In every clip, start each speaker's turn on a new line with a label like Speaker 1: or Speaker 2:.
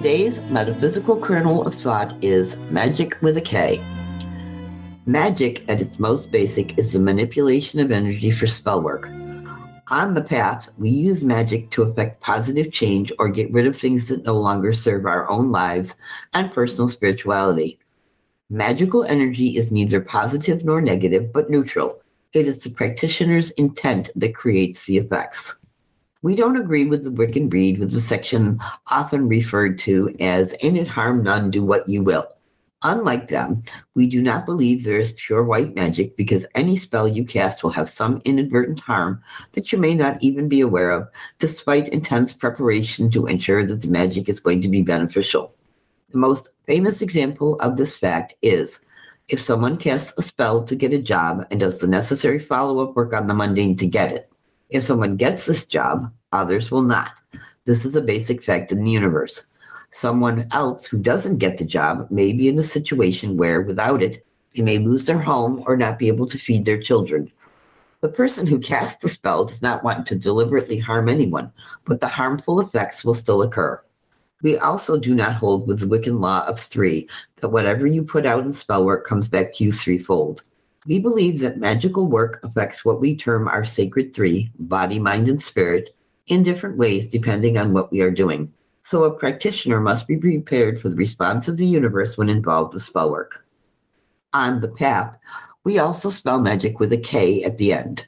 Speaker 1: Today's metaphysical kernel of thought is magic with a K. Magic, at its most basic, is the manipulation of energy for spell work. On the path, we use magic to effect positive change or get rid of things that no longer serve our own lives and personal spirituality. Magical energy is neither positive nor negative, but neutral. It is the practitioner's intent that creates the effects. We don't agree with the Wiccan Rede with the section often referred to as "In it harm none, do what you will." Unlike them, we do not believe there is pure white magic because any spell you cast will have some inadvertent harm that you may not even be aware of, despite intense preparation to ensure that the magic is going to be beneficial. The most famous example of this fact is if someone casts a spell to get a job and does the necessary follow up work on the mundane to get it. If someone gets this job, others will not. This is a basic fact in the universe. Someone else who doesn't get the job may be in a situation where, without it, they may lose their home or not be able to feed their children. The person who casts the spell does not want to deliberately harm anyone, but the harmful effects will still occur. We also do not hold with the Wiccan law of three, that whatever you put out in spell work comes back to you threefold. We believe that magical work affects what we term our sacred three body, mind, and spirit in different ways depending on what we are doing. So a practitioner must be prepared for the response of the universe when involved with spell work. On the path, we also spell magic with a K at the end.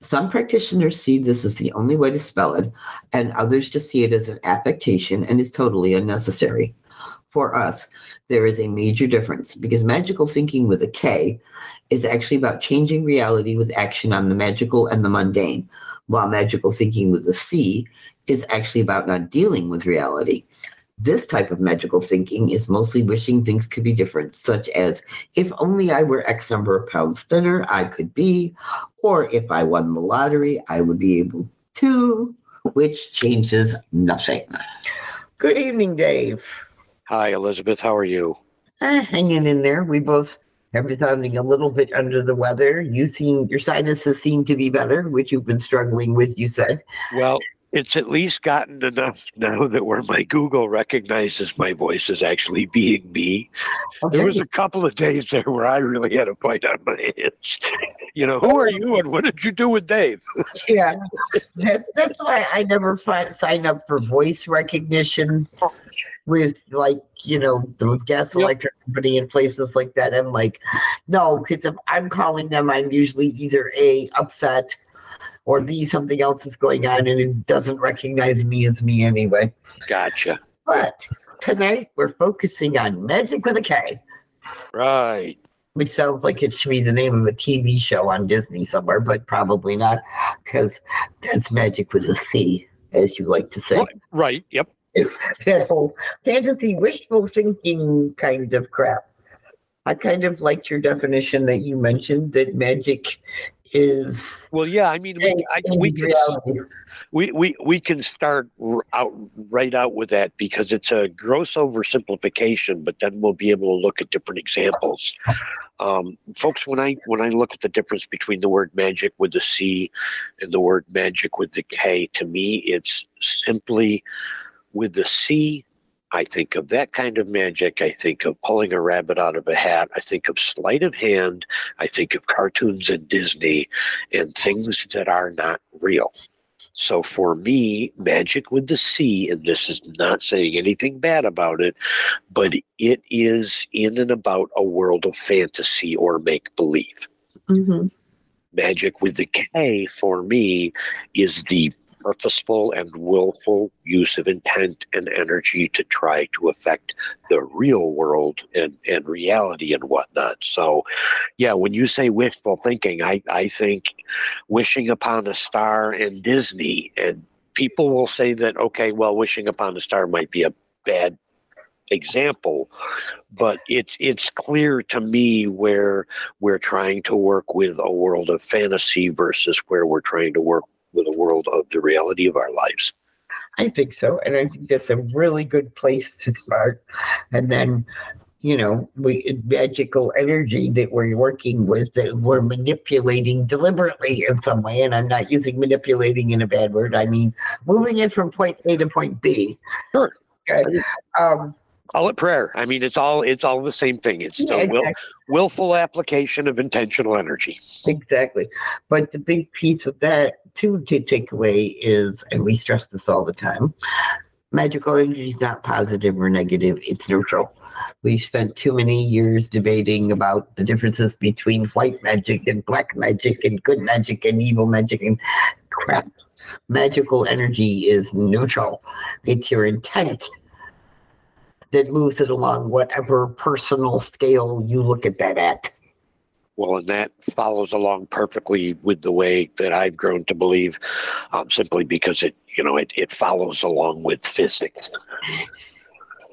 Speaker 1: Some practitioners see this as the only way to spell it, and others just see it as an affectation and is totally unnecessary. For us, there is a major difference because magical thinking with a K is actually about changing reality with action on the magical and the mundane, while magical thinking with the C is actually about not dealing with reality. This type of magical thinking is mostly wishing things could be different, such as if only I were X number of pounds thinner, I could be, or if I won the lottery, I would be able to, which changes nothing. Good evening, Dave.
Speaker 2: Hi, Elizabeth. How are you?
Speaker 1: Uh, hanging in there. We both been sounding a little bit under the weather. You seem your sinuses seem to be better, which you've been struggling with. You said.
Speaker 2: Well, it's at least gotten enough now that where my Google recognizes my voice as actually being me. Okay. There was a couple of days there where I really had a fight on my hands. You know, who are you and what did you do with Dave?
Speaker 1: yeah, that, that's why I never find, sign up for voice recognition with like you know the gas electric yep. company and places like that. I'm like, no, because if I'm calling them, I'm usually either a upset or B something else is going on and it doesn't recognize me as me anyway.
Speaker 2: Gotcha.
Speaker 1: But tonight we're focusing on Magic with a K.
Speaker 2: Right.
Speaker 1: Which sounds like it should be the name of a TV show on Disney somewhere, but probably not, because that's magic with a C, as you like to say.
Speaker 2: Right. Yep.
Speaker 1: That whole fantasy wishful thinking kind of crap. I kind of liked your definition that you mentioned that magic is
Speaker 2: well yeah i mean we, I, we can we, we we can start out right out with that because it's a gross oversimplification but then we'll be able to look at different examples um, folks when i when i look at the difference between the word magic with the c and the word magic with the k to me it's simply with the C, I think of that kind of magic. I think of pulling a rabbit out of a hat. I think of sleight of hand. I think of cartoons and Disney and things that are not real. So for me, magic with the C, and this is not saying anything bad about it, but it is in and about a world of fantasy or make believe. Mm-hmm. Magic with the K for me is the purposeful and willful use of intent and energy to try to affect the real world and, and reality and whatnot. So, yeah, when you say wishful thinking, I, I think wishing upon a star in Disney, and people will say that, okay, well, wishing upon a star might be a bad example, but it's it's clear to me where we're trying to work with a world of fantasy versus where we're trying to work with a world of the reality of our lives.
Speaker 1: I think so, and I think that's a really good place to start. And then, you know, we magical energy that we're working with that we're manipulating deliberately in some way. And I'm not using manipulating in a bad word. I mean moving it from point A to point
Speaker 2: B. Sure. Okay. Um, call it prayer. I mean, it's all it's all the same thing. It's yeah, exactly. will, willful application of intentional energy.
Speaker 1: Exactly. But the big piece of that too to take away is, and we stress this all the time, magical energy is not positive or negative. It's neutral. We've spent too many years debating about the differences between white magic and black magic and good magic and evil magic and crap. Magical energy is neutral. It's your intent that moves it along whatever personal scale you look at that at.
Speaker 2: Well, and that follows along perfectly with the way that I've grown to believe, um, simply because it, you know, it, it follows along with physics.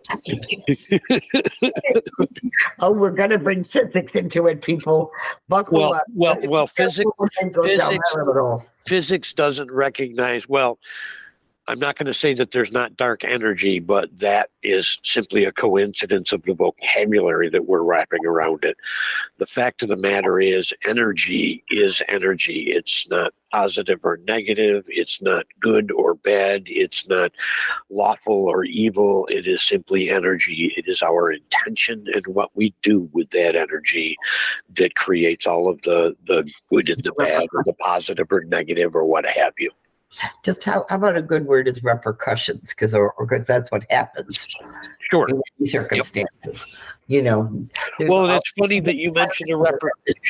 Speaker 1: oh, we're going to bring physics into it, people. Buckle
Speaker 2: well,
Speaker 1: up.
Speaker 2: Well, well, physics, physics, physics doesn't recognize. Well, I'm not going to say that there's not dark energy, but that is simply a coincidence of the vocabulary that we're wrapping around it. The fact of the matter is, energy is energy. It's not positive or negative. It's not good or bad. It's not lawful or evil. It is simply energy. It is our intention and what we do with that energy that creates all of the, the good and the bad or the positive or negative or what have you
Speaker 1: just how, how about a good word is repercussions? Because or, or that's what happens
Speaker 2: sure. in
Speaker 1: circumstances yep. you know?
Speaker 2: Well it's funny that you mentioned the reper-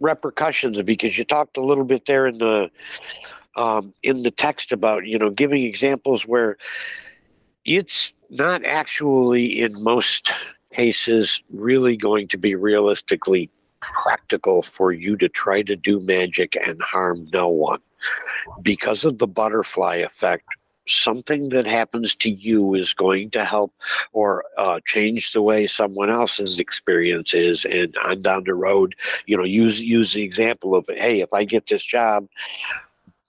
Speaker 2: repercussions because you talked a little bit there in the um, in the text about you know giving examples where it's not actually in most cases really going to be realistically practical for you to try to do magic and harm no one because of the butterfly effect something that happens to you is going to help or uh, change the way someone else's experience is and on down the road you know use use the example of hey if i get this job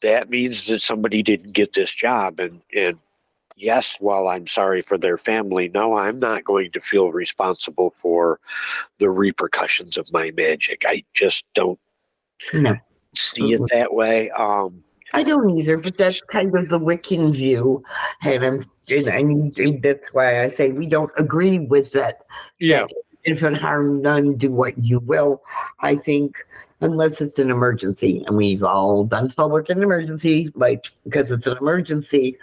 Speaker 2: that means that somebody didn't get this job and and yes while i'm sorry for their family no i'm not going to feel responsible for the repercussions of my magic. I just don't no see it that way. Um,
Speaker 1: I don't either, but that's kind of the Wiccan view, and I'm, and I mean, that's why I say we don't agree with that.
Speaker 2: Yeah.
Speaker 1: That infant harm none, do what you will. I think unless it's an emergency, and we've all done spell work in an emergency, like because it's an emergency,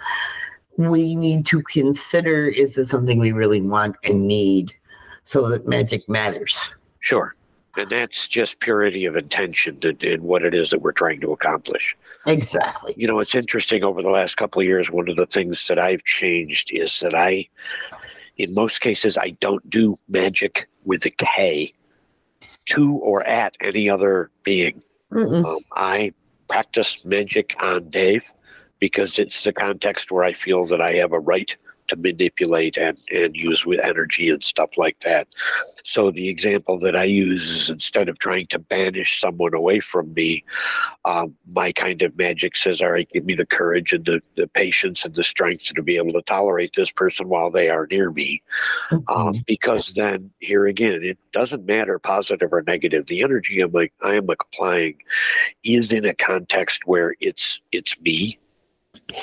Speaker 1: we need to consider: is this something we really want and need, so that magic matters.
Speaker 2: Sure and that's just purity of intention in, what it is that we're trying to accomplish.
Speaker 1: Exactly.
Speaker 2: You know, it's interesting over the last couple of years. One of the things that I've changed is that I, in most cases, I don't do magic with a K to or at any other being. Um, I practice magic on Dave because it's the context where I feel that I have a right to manipulate and, and use with energy and stuff like that. So the example that I use is instead of trying to banish someone away from me, um, my kind of magic says, all right, give me the courage and the, the patience and the strength to be able to tolerate this person while they are near me. Mm-hmm. Um, because then here again, it doesn't matter positive or negative. The energy I'm like I am applying is in a context where it's it's me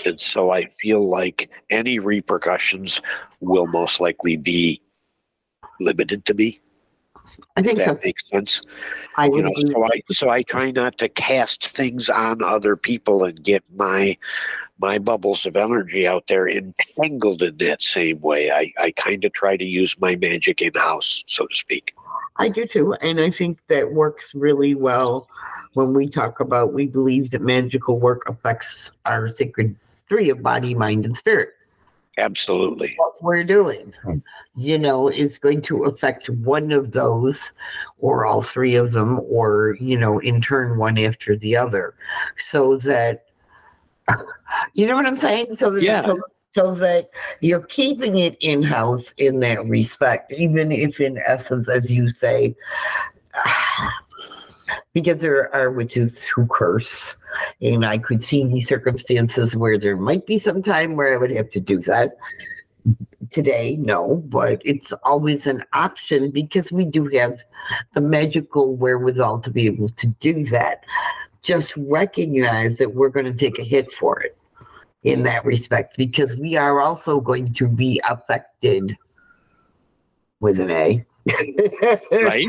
Speaker 2: and so I feel like any repercussions will most likely be limited to me.
Speaker 1: I think
Speaker 2: that
Speaker 1: so.
Speaker 2: makes sense. I you know, so I so I try not to cast things on other people and get my my bubbles of energy out there entangled in that same way. I, I kind of try to use my magic in house, so to speak.
Speaker 1: I do too. And I think that works really well when we talk about we believe that magical work affects our sacred three of body, mind, and spirit.
Speaker 2: Absolutely.
Speaker 1: What we're doing, you know, is going to affect one of those or all three of them, or, you know, in turn one after the other. So that, you know what I'm saying? So that,
Speaker 2: yeah.
Speaker 1: so so that you're keeping it in house in that respect, even if, in essence, as you say, because there are witches who curse. And I could see these circumstances where there might be some time where I would have to do that. Today, no, but it's always an option because we do have the magical wherewithal to be able to do that. Just recognize that we're going to take a hit for it in that respect because we are also going to be affected with an A.
Speaker 2: right?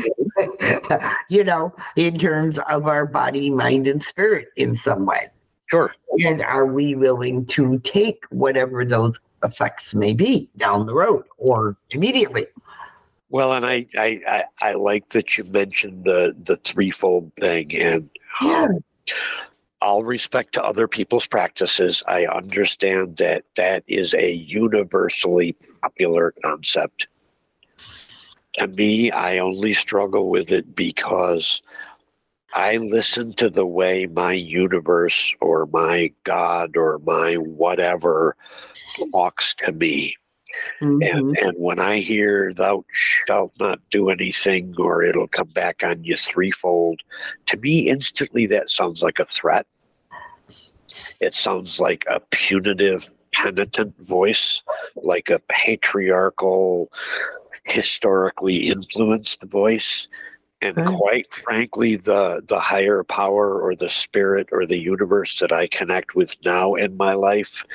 Speaker 1: you know, in terms of our body, mind, and spirit in some way.
Speaker 2: Sure.
Speaker 1: And are we willing to take whatever those effects may be down the road or immediately?
Speaker 2: Well, and I, I, I, I like that you mentioned the the threefold thing, and
Speaker 1: Yeah.
Speaker 2: um, all respect to other people's practices, I understand that that is a universally popular concept. To me, I only struggle with it because I listen to the way my universe or my God or my whatever talks to me.
Speaker 1: Mhm.
Speaker 2: And, and when I hear thou shalt not do anything or it'll come back on you threefold, to me, instantly that sounds like a threat. It sounds like a punitive, penitent voice, like a patriarchal, historically influenced voice. And
Speaker 1: Right.
Speaker 2: quite frankly, the, the higher power or the spirit or the universe that I connect with now in my life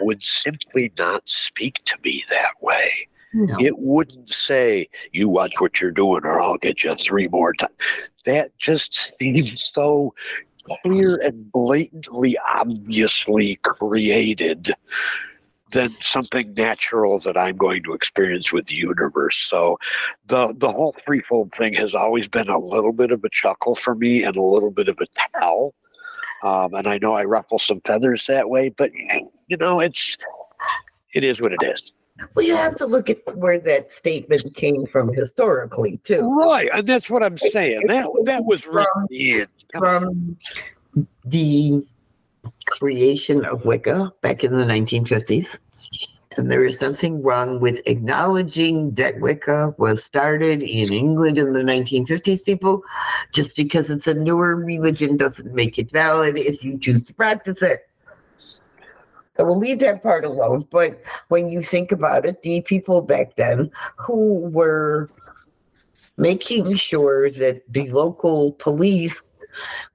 Speaker 2: would simply not speak to me that way.
Speaker 1: No.
Speaker 2: It wouldn't say, You watch what you're doing, or I'll get you three more times. That just seems so clear and blatantly, obviously created than something natural that I'm going to experience with the universe. So the the whole threefold thing has always been a little bit of a chuckle for me and a little bit of a tell. Um, and I know I ruffle some feathers that way, but you know, it's it is what it is.
Speaker 1: Well, you have to look at where that statement came from historically, too.
Speaker 2: Right, and that's what I'm saying. That that was written.
Speaker 1: From the creation of Wicca back in the 1950s. And there is nothing wrong with acknowledging that Wicca was started in England in the 1950s, people. Just because it's a newer religion doesn't make it valid if you choose to practice it. So we'll leave that part alone. But when you think about it, the people back then who were making sure that the local police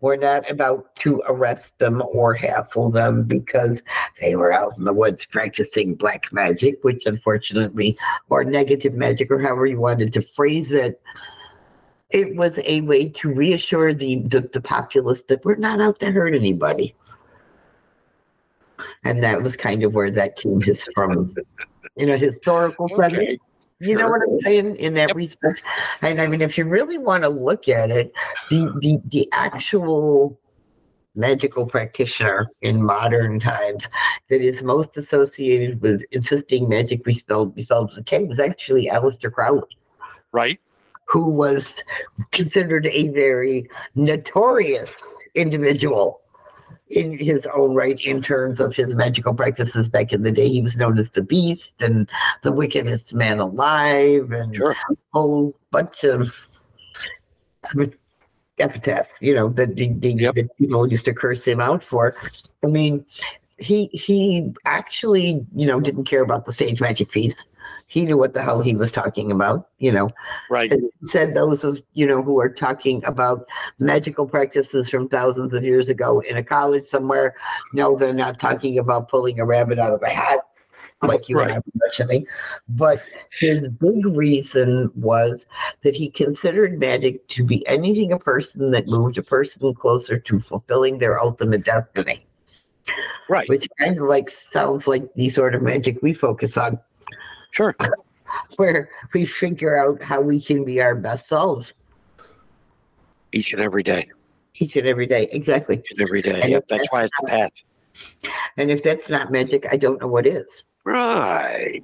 Speaker 1: were not about to arrest them or hassle them because they were out in the woods practicing black magic, which unfortunately, or negative magic, or however you wanted to phrase it. It was a way to reassure the, the, the populace that we're not out to hurt anybody. And that was kind of where that came his from, in a historical sense. You know what I'm saying in that respect? And I mean, if you really want to look at it, the the the actual magical practitioner in modern times that is most associated with insisting magic be spelled be spelled with a K was actually Aleister Crowley,
Speaker 2: right?
Speaker 1: who was considered a very notorious individual in his own right in terms of his magical practices back in the day. He was known as the Beast and the wickedest man alive and
Speaker 2: Sure.
Speaker 1: whole bunch of epithets, you know, that,
Speaker 2: Yep.
Speaker 1: that people used to curse him out for. I mean, he he actually, you know, didn't care about the stage magic fees. He knew what the hell he was talking about, you know.
Speaker 2: Right.
Speaker 1: And said those of you know who are talking about magical practices from thousands of years ago in a college somewhere, no, they're not talking about pulling a rabbit out of a hat like you and I were mentioning. But his big reason was that he considered magic to be anything a person that moved a person closer to fulfilling their ultimate destiny,
Speaker 2: Right.
Speaker 1: which kind of like sounds like the sort of magic we focus on,
Speaker 2: Sure.
Speaker 1: where we figure out how we can be our best selves
Speaker 2: Each and every day.
Speaker 1: each and every day. Exactly.
Speaker 2: Each and every day.
Speaker 1: And
Speaker 2: Yep.
Speaker 1: if
Speaker 2: That's why it's a path.
Speaker 1: And if that's not magic, I don't know what is.
Speaker 2: Right.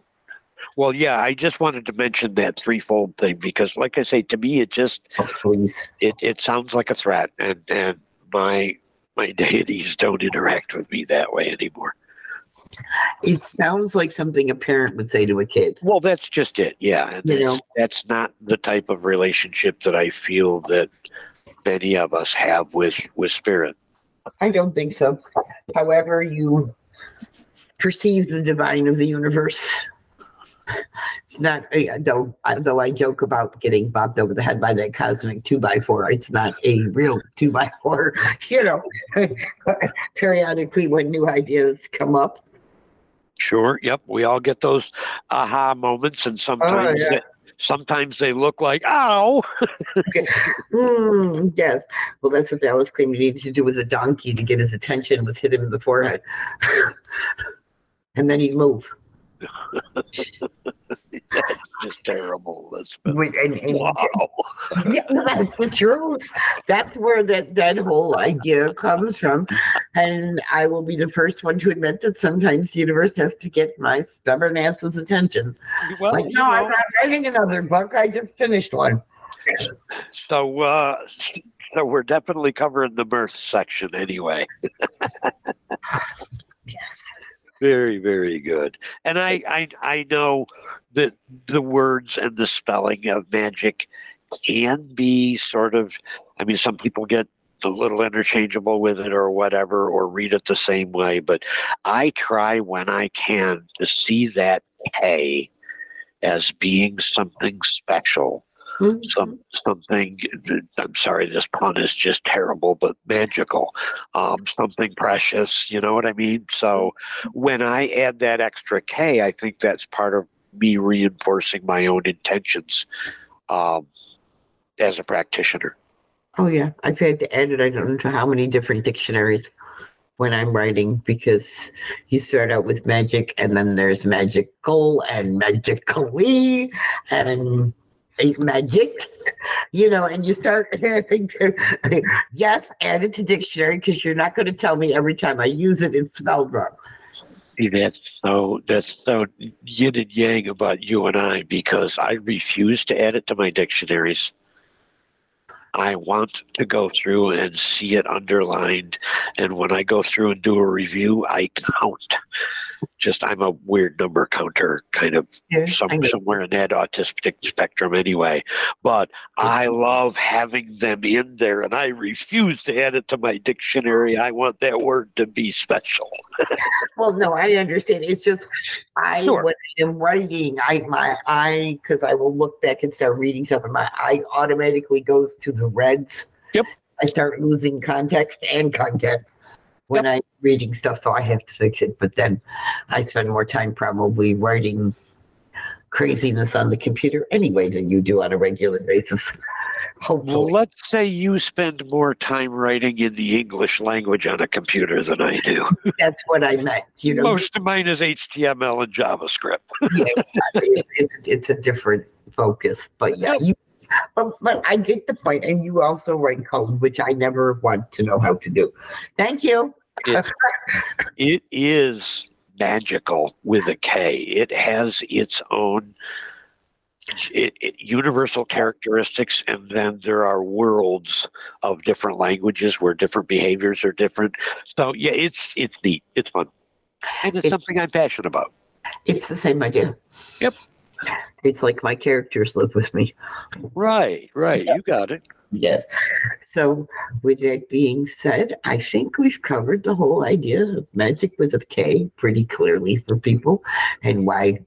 Speaker 2: Well, yeah, I just wanted to mention that threefold thing because, like I say, to me, it just
Speaker 1: Oh,
Speaker 2: it, it sounds like a threat, and and my my deities don't interact with me that way anymore.
Speaker 1: It sounds like something a parent would say to a kid.
Speaker 2: Well, that's just it. Yeah.
Speaker 1: You
Speaker 2: that's,
Speaker 1: know.
Speaker 2: that's not the type of relationship that I feel that many of us have with with spirit.
Speaker 1: I don't think so. However, you perceive the divine of the universe. It's not, though, though I joke about getting bopped over the head by that cosmic two by four. It's not a real two by four. You know, periodically when new ideas come up.
Speaker 2: Sure. Yep. We all get those aha moments, and sometimes
Speaker 1: yeah.
Speaker 2: they, sometimes they look like ow.
Speaker 1: Mm, yes. Well, that's what always claimed you needed to do with a donkey to get his attention was hit him in the forehead. and then he'd move.
Speaker 2: Just terrible. Elizabeth.
Speaker 1: With- and- and-
Speaker 2: Wow.
Speaker 1: yeah, no, that's the truth. That's where that, that whole idea comes from. And I will be the first one to admit that sometimes the universe has to get my stubborn ass's attention.
Speaker 2: Well,
Speaker 1: like,
Speaker 2: you
Speaker 1: no, I'm not writing another book. I just finished one.
Speaker 2: so uh, so we're definitely covering the birth section anyway.
Speaker 1: Yes.
Speaker 2: Very, very good. And I, I, I know that the words and the spelling of magic can be sort of. I mean, some people get a little interchangeable with it or whatever, or read it the same way. But I try when I can to see that K as being something special some something i'm sorry this pun is just terrible but magical um, something precious you know what i mean so when i add that extra k i think that's part of me reinforcing my own intentions um, as a practitioner
Speaker 1: Oh yeah, I've had to add it. I don't know how many different dictionaries when I'm writing because you start out with magic and then there's magical and magically and magics, you know, and you start having to yes, add it to dictionary because you're not going to tell me every time I use it it's spelled wrong.
Speaker 2: That's so that's so yin and yang about you and I because I refuse to add it to my dictionaries. I want to go through and see it underlined, and when I go through and do a review, I count. Just I'm a weird number counter kind of
Speaker 1: Yeah,
Speaker 2: some, somewhere in that autistic spectrum anyway. But I love having them in there, and I refuse to add it to my dictionary. I want that word to be special.
Speaker 1: Well, no, I understand. It's just I
Speaker 2: Sure.
Speaker 1: when I'm writing, I my eye because I will look back and start reading stuff, and my eye automatically goes to the reds.
Speaker 2: Yep.
Speaker 1: I start losing context and content when I'm reading stuff, so I have to fix it. But then I spend more time probably writing craziness on the computer anyway than you do on a regular basis.
Speaker 2: Well, let's say you spend more time writing in the English language on a computer than I do.
Speaker 1: That's what I meant. You know,
Speaker 2: Most of mine is HTML and JavaScript.
Speaker 1: yeah, it- it's it's a different focus, but yeah, you. But, but I get the point, and you also write code, which I never want to know how to do. Thank you.
Speaker 2: It, it is magical with a K. It has its own it, it- universal characteristics, and then there are worlds of different languages where different behaviors are different. So yeah, it's it's neat. It's fun, and it's
Speaker 1: It-
Speaker 2: something I'm passionate about.
Speaker 1: It's the same idea.
Speaker 2: Yep.
Speaker 1: It's like my characters live with me.
Speaker 2: Right, right. You got it.
Speaker 1: Yes. So, with that being said, I think we've covered the whole idea of magic with a K pretty clearly for people and why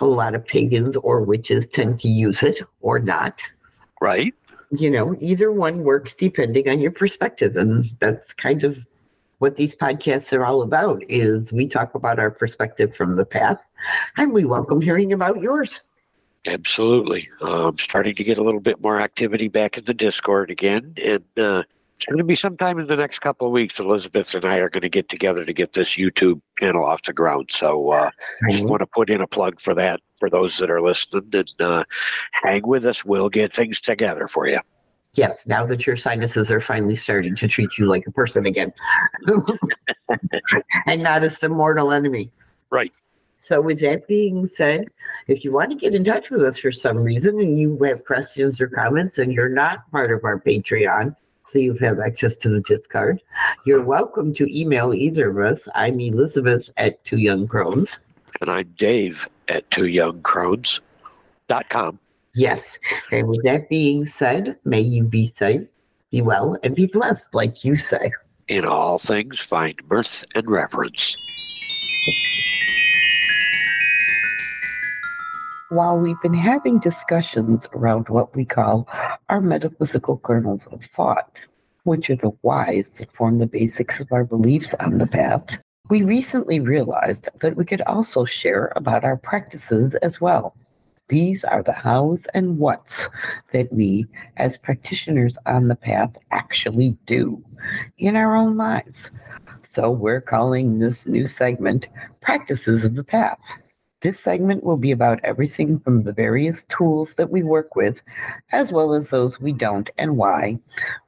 Speaker 1: a lot of pagans or witches tend to use it or not.
Speaker 2: Right.
Speaker 1: you know, either one works depending on your perspective. And that's kind of what these podcasts are all about is we talk about our perspective from the past and we welcome hearing about yours.
Speaker 2: Absolutely. I'm starting to get a little bit more activity back in the Discord again. And uh, it's going to be sometime in the next couple of weeks. Elizabeth and I are going to get together to get this YouTube channel off the ground. So uh, I just want to put in a plug for that for those that are listening and uh, hang with us. We'll get things together for you.
Speaker 1: Yes, now that your sinuses are finally starting to treat you like a person again and not as the mortal enemy.
Speaker 2: Right.
Speaker 1: So, with that being said, if you want to get in touch with us for some reason and you have questions or comments and you're not part of our Patreon, so you have access to the Discord. You're welcome to email either of us. I'm Elizabeth at Two Young Crones.
Speaker 2: And I'm Dave at twoyoungcrones.com.
Speaker 1: Yes. And with that being said, may you be safe, be well, and be blessed, like you say.
Speaker 2: In all things, find mirth and reverence.
Speaker 1: While we've been having discussions around what we call our metaphysical kernels of thought, which are the whys that form the basics of our beliefs on the path, we recently realized that we could also share about our practices as well. These are the hows and whats that we, as practitioners on the path, actually do in our own lives. So we're calling this new segment Practices of the Path. This segment will be about everything from the various tools that we work with, as well as those we don't and why,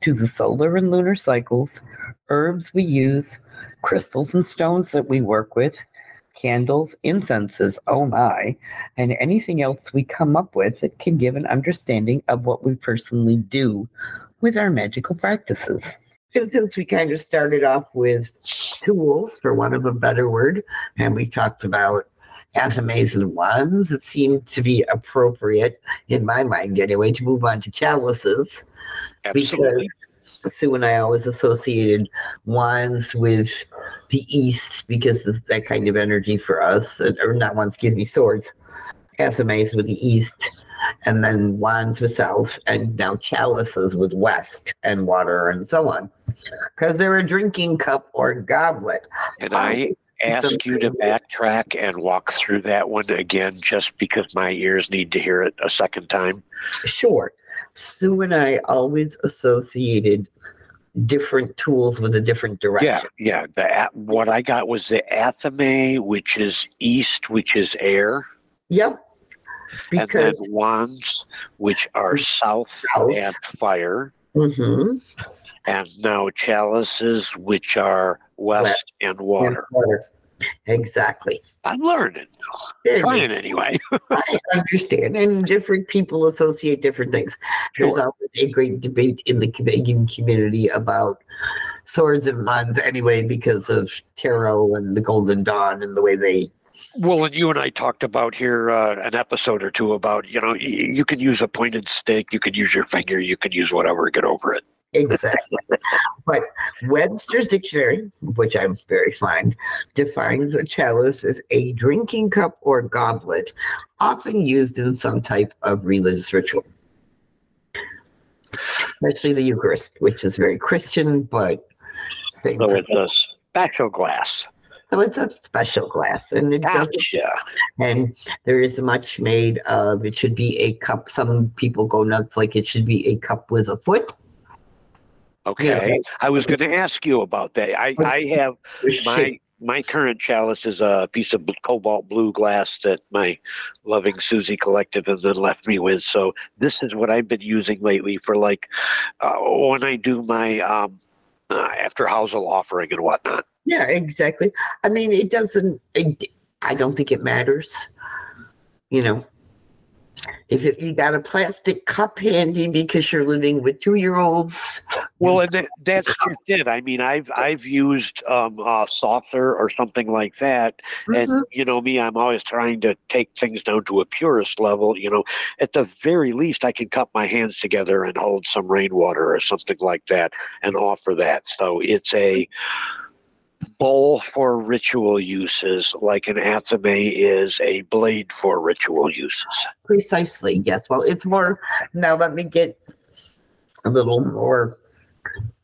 Speaker 1: to the solar and lunar cycles, herbs we use, crystals and stones that we work with, candles, incenses, oh my, and anything else we come up with that can give an understanding of what we personally do with our magical practices. So since we kind of started off with tools, for want of a better word, and we talked about Athames and wands, it seemed to be appropriate, in my mind anyway, to move on to chalices.
Speaker 2: Absolutely.
Speaker 1: Because Sue and I always associated wands with the east because it's that kind of energy for us, or not wands, excuse me, swords. Athames with the east, and then wands with south, and now chalices with west, and water, and so on. Because they're a drinking cup or goblet.
Speaker 2: And I um, ask you to backtrack and walk through that one again just because my ears need to hear it a second time?
Speaker 1: Sure. Sue and I always associated different tools with a different direction.
Speaker 2: Yeah, yeah. The what I got was the athame, which is east, which is air.
Speaker 1: Yep.
Speaker 2: Because, and then wands, which are south, south. and fire.
Speaker 1: Mm-hmm.
Speaker 2: And now chalices, which are west, west. and water. And water.
Speaker 1: Exactly.
Speaker 2: I'm learning. Trying anyway.
Speaker 1: I understand. And different people associate different things. There's sure. always a great debate in the Canadian community about swords and wands anyway because of tarot and the Golden Dawn and the way they
Speaker 2: well, and you and I talked about here uh, an episode or two about, you know, you can use a pointed stick, you can use your finger, you can use whatever, get over it.
Speaker 1: Exactly. but Webster's dictionary, which I'm very fond, defines a chalice as a drinking cup or goblet, often used in some type of religious ritual. Especially the Eucharist, which is very Christian, but
Speaker 2: so it's a special glass.
Speaker 1: So it's a special glass, and it
Speaker 2: gotcha.
Speaker 1: And there is much made of. It should be a cup. Some people go nuts like it should be a cup with a foot
Speaker 2: Okay, yeah. I was going to ask you about that. I, I have my my current chalice is a piece of cobalt blue glass that my loving Susie collected and then left me with. So this is what I've been using lately for like uh, when I do my um, uh, after housel offering and whatnot.
Speaker 1: Yeah, exactly. I mean, it doesn't. It, I don't think it matters. You know, if you got a plastic cup handy because you're living with two year olds.
Speaker 2: Well, and that, that's just it. I mean, I've I've used um, a saucer or something like that, mm-hmm. and you know me, I'm always trying to take things down to a purist level. You know, at the very least, I can cup my hands together and hold some rainwater or something like that and offer that. So it's a bowl for ritual uses, like an athame is a blade for ritual uses.
Speaker 1: Precisely, yes. Well, it's more. Now, let me get a little more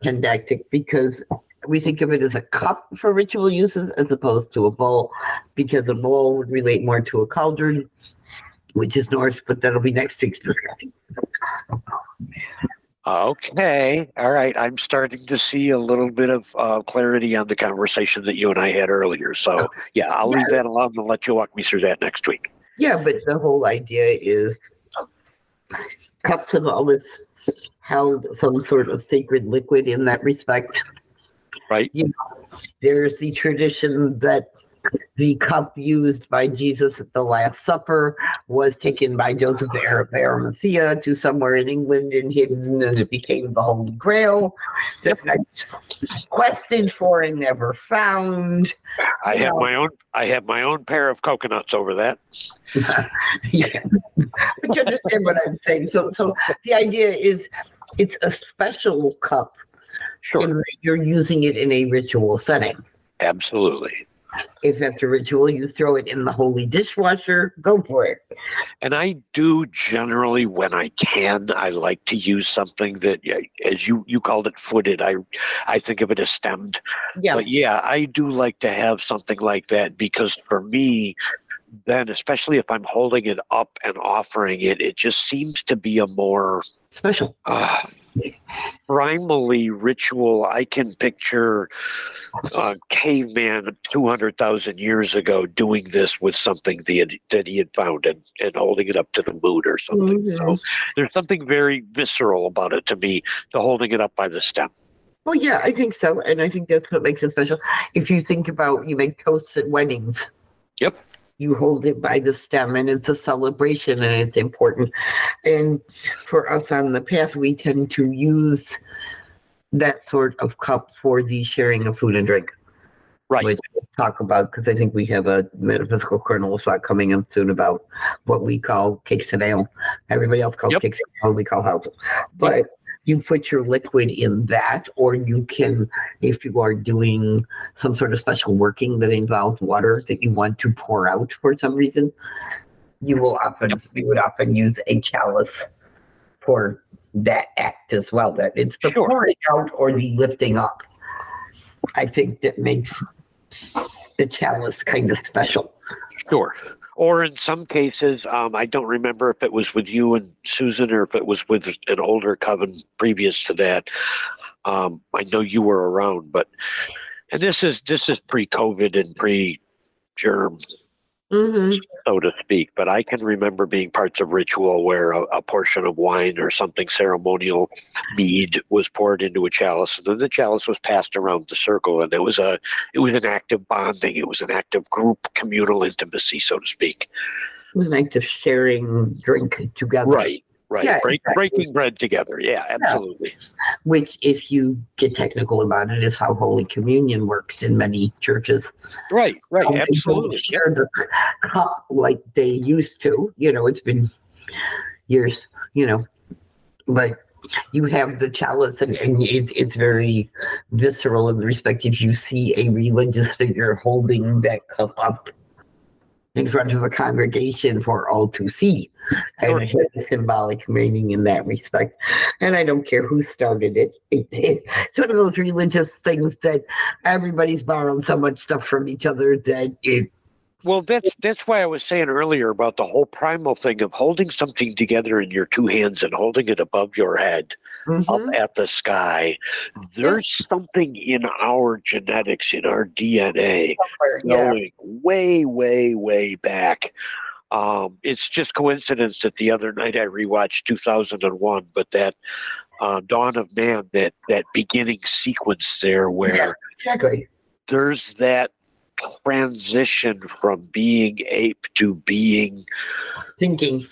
Speaker 1: didactic because we think of it as a cup for ritual uses as opposed to a bowl, because a bowl would relate more to a cauldron, which is Norse, but that'll be next week's discussion.
Speaker 2: Okay. All right. I'm starting to see a little bit of uh, clarity on the conversation that you and I had earlier. So, yeah, I'll yeah. leave that alone and let you walk me through that next week.
Speaker 1: Yeah, but the whole idea is cups have always held some sort of sacred liquid in that respect.
Speaker 2: Right.
Speaker 1: You know, there's the tradition that the cup used by Jesus at the Last Supper was taken by Joseph of Arimathea to somewhere in England and hidden, and it became the Holy Grail that I quested for and never found.
Speaker 2: I have uh, my own. I have my own pair of coconuts over that.
Speaker 1: yeah, but you understand what I'm saying. So, so the idea is, it's a special cup.
Speaker 2: Sure.
Speaker 1: You're using it in a ritual setting.
Speaker 2: Absolutely.
Speaker 1: If after ritual you throw it in the holy dishwasher, go for it.
Speaker 2: And I do generally, when I can, I like to use something that, as you you called it, footed. I I think of it as stemmed.
Speaker 1: Yeah.
Speaker 2: But yeah, I do like to have something like that because for me, then especially if I'm holding it up and offering it, it just seems to be a more
Speaker 1: special.
Speaker 2: Uh, primally ritual. I can picture a caveman 200,000 years ago doing this with something that he had, that he had found and, and holding it up to the moon or something. Mm-hmm. So there's something very visceral about it to me, to holding it up by the stem.
Speaker 1: Well, yeah, I think so. And I think that's what makes it special. If you think about, you make toasts at weddings.
Speaker 2: Yep
Speaker 1: you hold it by the stem and it's a celebration and it's important. And for us on the path, we tend to use that sort of cup for the sharing of food and drink.
Speaker 2: Right.
Speaker 1: Which we'll talk about because I think we have a metaphysical kernel thought coming up soon about what we call cakes and ale. Everybody else calls yep. cakes and ale, we call housel. But you put your liquid in that, or you can, if you are doing some sort of special working that involves water that you want to pour out for some reason, you will often, we would often use a chalice for that act as well. That it's the sure. pouring out or the lifting up. I think that makes the chalice kind of special.
Speaker 2: Sure or in some cases, um, I don't remember if it was with you and Susan or if it was with an older coven previous to that. Um, I know you were around, but and this is this is pre-COVID and pre-germ mm-hmm. so to speak. But I can remember being parts of ritual where a, a, portion of wine or something ceremonial mead was poured into a chalice, and then the chalice was passed around the circle, and it was a it was an act of bonding. It was an act of group communal intimacy, so to speak.
Speaker 1: It was an act of sharing drink together.
Speaker 2: Right. Right. Yeah, Break, exactly. Breaking bread together. Yeah, absolutely. Yeah.
Speaker 1: Which, if you get technical about it, is how Holy Communion works in many churches.
Speaker 2: Right, right. Um, absolutely.
Speaker 1: Share the cup like they used to. You know, it's been years, you know, but you have the chalice and, and it, it's very visceral in the respect if you see a religious figure holding that cup up in front of a congregation for all to see. And it has a symbolic meaning in that respect. And I don't care who started it. it, it it's one of those religious things that everybody's borrowed so much stuff from each other that it
Speaker 2: well, that's that's why I was saying earlier about the whole primal thing of holding something together in your two hands and holding it above your head, mm-hmm. up at the sky. There's something in our genetics, in our DNA, going yeah. way, way, way back. Um, it's just coincidence that the other night I rewatched 2001, but that uh, Dawn of Man, that that beginning sequence there, where yeah,
Speaker 1: exactly.
Speaker 2: there's that transition from being ape to being
Speaker 1: thinking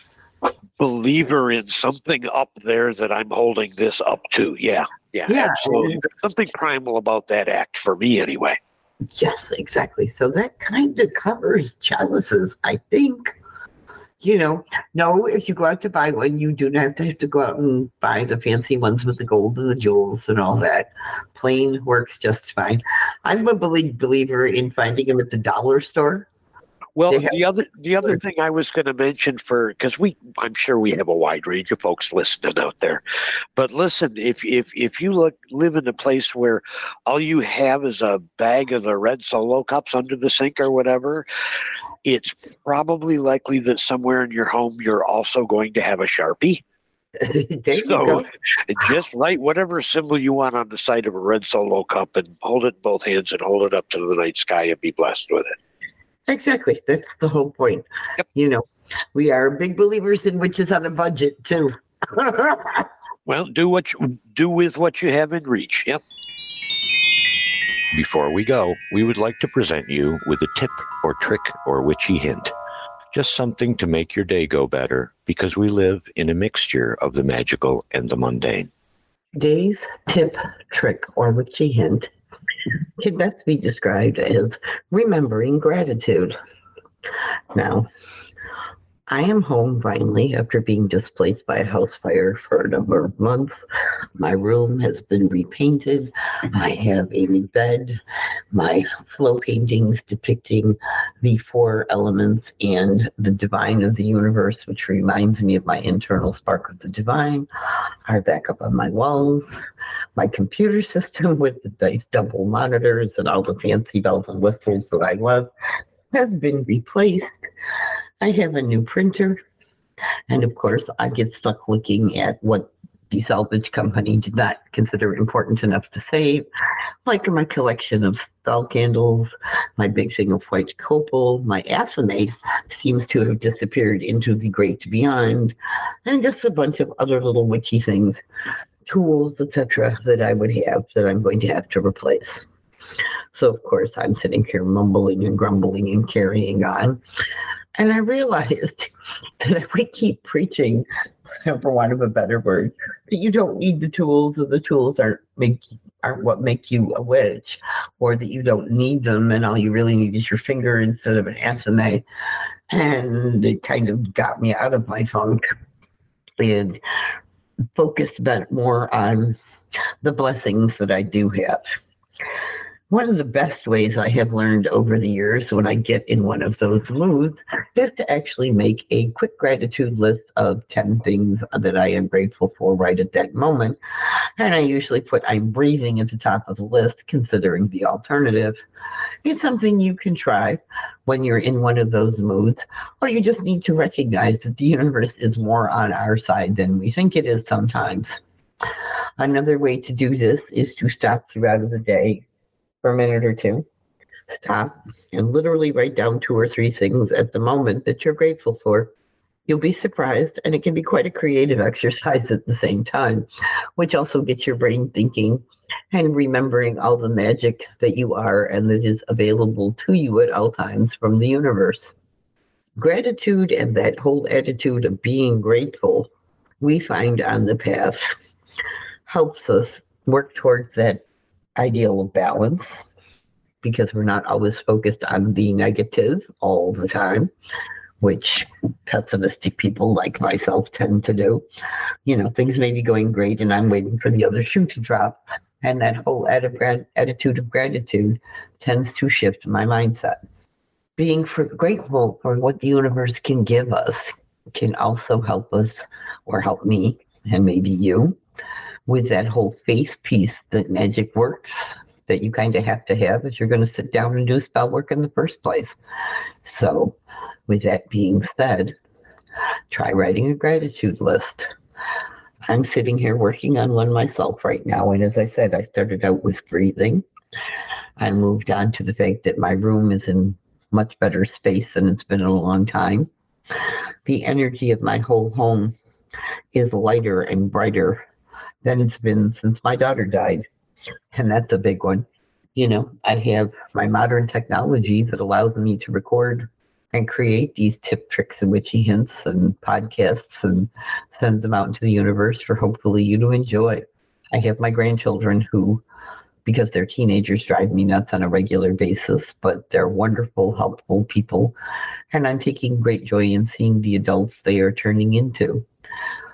Speaker 2: believer in something up there that I'm holding this up to. Yeah, yeah, yeah absolutely. something primal about that act for me, anyway.
Speaker 1: Yes, exactly. So that kind of covers chalices, I think you know, no, if you go out to buy one, you do not have to have to go out and buy the fancy ones with the gold and the jewels and all that. Plain works just fine. I'm a believer in finding them at the dollar store.
Speaker 2: Well, the other the other thing I was going to mention for because we I'm sure we have a wide range of folks listening out there, but listen, if if if you look live in a place where all you have is a bag of the red solo cups under the sink or whatever, it's probably likely that somewhere in your home you're also going to have a Sharpie. so just write whatever symbol you want on the side of a red solo cup and hold it in both hands and hold it up to the night sky and be blessed with it.
Speaker 1: Exactly. That's the whole point. Yep. You know, we are big believers in witches on a budget too.
Speaker 2: well, do what you do with what you have in reach. Yep. Before we go, we would like to present you with a tip or trick or witchy hint. Just something to make your day go better because we live in a mixture of the magical and the mundane.
Speaker 1: Today's tip, trick, or witchy hint can best be described as remembering gratitude. Now, I am home finally after being displaced by a house fire for a number of months. My room has been repainted. Mm-hmm. I have a new bed, my flow paintings depicting the four elements and the divine of the universe, which reminds me of my internal spark of the divine, are back up on my walls. My computer system with the nice double monitors and all the fancy bells and whistles that I love has been replaced. I have a new printer. And of course, I get stuck looking at what the salvage company did not consider important enough to save, like my collection of spell candles, my big thing of white copal, my athame seems to have disappeared into the great beyond, and just a bunch of other little witchy things, tools, etc., that I would have that I'm going to have to replace. So, of course, I'm sitting here mumbling and grumbling and carrying on. And I realized that we keep preaching, for want of a better word, that you don't need the tools, or the tools aren't make aren't what make you a witch, or that you don't need them, and all you really need is your finger instead of an athame. And it kind of got me out of my funk and focused more on the blessings that I do have. One of the best ways I have learned over the years when I get in one of those moods is to actually make a quick gratitude list of 10 things that I am grateful for right at that moment. And I usually put I'm breathing at the top of the list, considering the alternative. It's something you can try when you're in one of those moods, or you just need to recognize that the universe is more on our side than we think it is sometimes. Another way to do this is to stop throughout the day for a minute or two, stop, and literally write down two or three things at the moment that you're grateful for. You'll be surprised, and it can be quite a creative exercise at the same time, which also gets your brain thinking and remembering all the magic that you are and that is available to you at all times from the universe. Gratitude and that whole attitude of being grateful, we find on the path, helps us work towards that ideal of balance because we're not always focused on the negative all the time, which pessimistic people like myself tend to do. You know, things may be going great and I'm waiting for the other shoe to drop. And that whole attitude of gratitude tends to shift my mindset. Being for, grateful for what the universe can give us can also help us or help me and maybe you with that whole faith piece that magic works that you kind of have to have if you're going to sit down and do spell work in the first place. So, with that being said, try writing a gratitude list. I'm sitting here working on one myself right now. And as I said, I started out with breathing. I moved on to the fact that my room is in much better space than it's been in a long time. The energy of my whole home is lighter and brighter than it's been since my daughter died. And that's a big one. You know, I have my modern technology that allows me to record and create these tip tricks and witchy hints and podcasts and send them out into the universe for hopefully you to enjoy. I have my grandchildren who, because they're teenagers, drive me nuts on a regular basis, but they're wonderful, helpful people. And I'm taking great joy in seeing the adults they are turning into.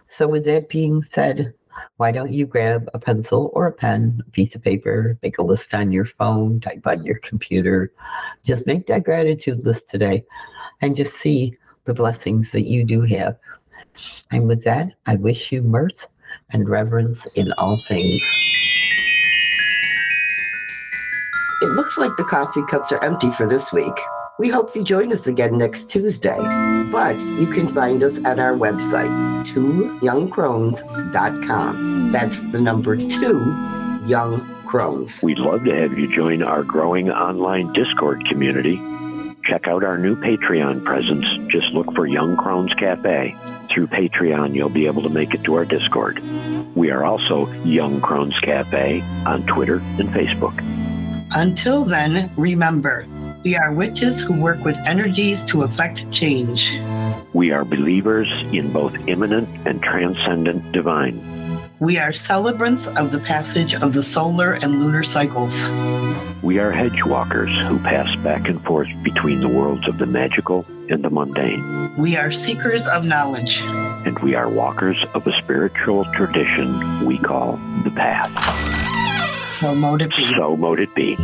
Speaker 1: So, with that being said, why don't you grab a pencil or a pen, a piece of paper, make a list on your phone, type on your computer. Just make that gratitude list today and just see the blessings that you do have. And with that, I wish you mirth and reverence in all things. It looks like the coffee cups are empty for this week. We hope you join us again next Tuesday. But you can find us at our website, twoyoungcrones.com. That's the number two, Young Crones.
Speaker 2: We'd love to have you join our growing online Discord community. Check out our new Patreon presence. Just look for Young Crones Cafe. Through Patreon, you'll be able to make it to our Discord. We are also Young Crones Cafe on Twitter and Facebook.
Speaker 1: Until then, remember, we are witches who work with energies to effect change.
Speaker 2: We are believers in both immanent and transcendent divine.
Speaker 1: We are celebrants of the passage of the solar and lunar cycles.
Speaker 2: We are hedge walkers who pass back and forth between the worlds of the magical and the mundane.
Speaker 1: We are seekers of knowledge.
Speaker 2: And we are walkers of a spiritual tradition we call the path.
Speaker 1: So mote it be.
Speaker 2: So mote it be.